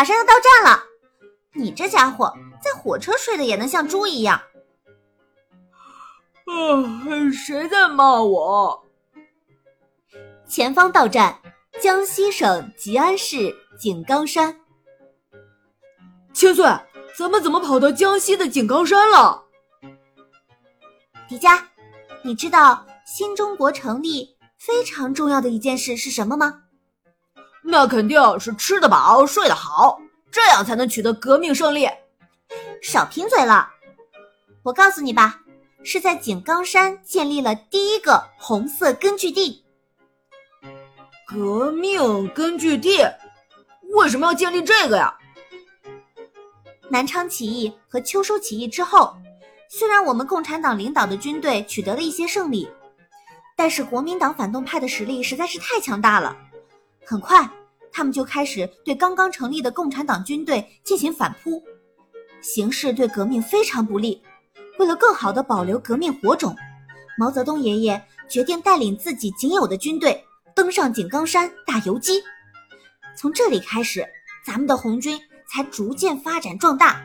马上要到站了。你这家伙在火车睡得也能像猪一样。啊，谁在骂我？前方到站，江西省吉安市井冈山。千岁，咱们怎么跑到江西的井冈山了？迪迦，你知道新中国成立非常重要的一件事是什么吗？那肯定是吃得饱，睡得好，这样才能取得革命胜利。少贫嘴了！我告诉你吧，是在井冈山建立了第一个红色根据地。革命根据地？为什么要建立这个呀？南昌起义和秋收起义之后，虽然我们共产党领导的军队取得了一些胜利，但是国民党反动派的实力实在是太强大了。很快，他们就开始对刚刚成立的共产党军队进行反扑，形势对革命非常不利。为了更好地保留革命火种，毛泽东爷爷决定带领自己仅有的军队登上井冈山打游击。从这里开始，咱们的红军。才逐渐发展壮大。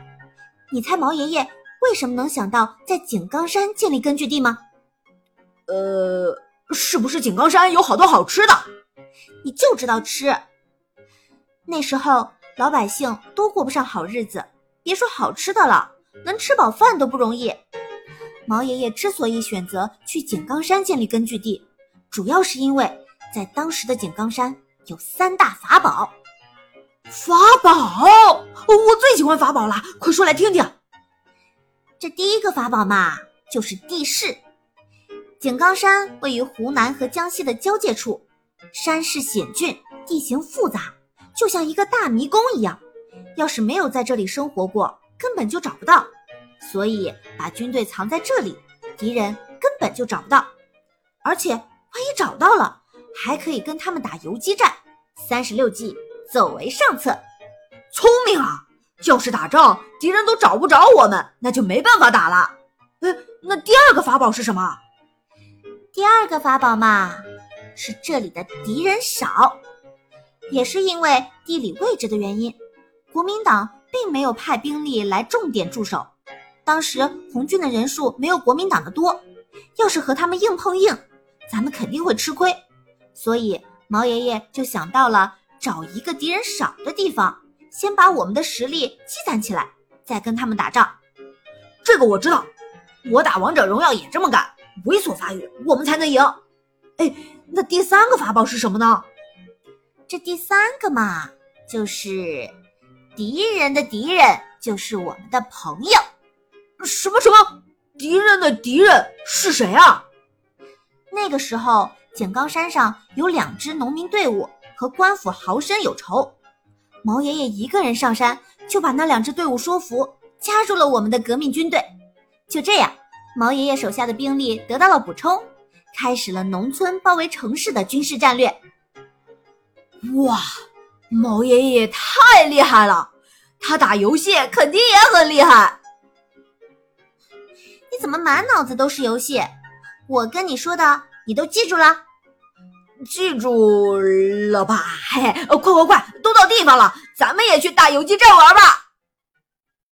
你猜毛爷爷为什么能想到在井冈山建立根据地吗？呃，是不是井冈山有好多好吃的？你就知道吃。那时候老百姓都过不上好日子，别说好吃的了，能吃饱饭都不容易。毛爷爷之所以选择去井冈山建立根据地，主要是因为在当时的井冈山有三大法宝。法宝，我最喜欢法宝了，快说来听听。这第一个法宝嘛，就是地势。井冈山位于湖南和江西的交界处，山势险峻，地形复杂，就像一个大迷宫一样。要是没有在这里生活过，根本就找不到。所以把军队藏在这里，敌人根本就找不到。而且万一找到了，还可以跟他们打游击战，三十六计。走为上策，聪明啊！要是打仗，敌人都找不着我们，那就没办法打了。哎，那第二个法宝是什么？第二个法宝嘛，是这里的敌人少，也是因为地理位置的原因，国民党并没有派兵力来重点驻守。当时红军的人数没有国民党的多，要是和他们硬碰硬，咱们肯定会吃亏。所以毛爷爷就想到了。找一个敌人少的地方，先把我们的实力积攒起来，再跟他们打仗。这个我知道，我打王者荣耀也这么干，猥琐发育，我们才能赢。哎，那第三个法宝是什么呢？这第三个嘛，就是敌人的敌人就是我们的朋友。什么什么？敌人的敌人是谁啊？那个时候，井冈山上有两支农民队伍。和官府豪绅有仇，毛爷爷一个人上山就把那两支队伍说服，加入了我们的革命军队。就这样，毛爷爷手下的兵力得到了补充，开始了农村包围城市的军事战略。哇，毛爷爷太厉害了！他打游戏肯定也很厉害。你怎么满脑子都是游戏？我跟你说的，你都记住了？记住了吧？嘿，快快快，都到地方了，咱们也去打游击战玩吧。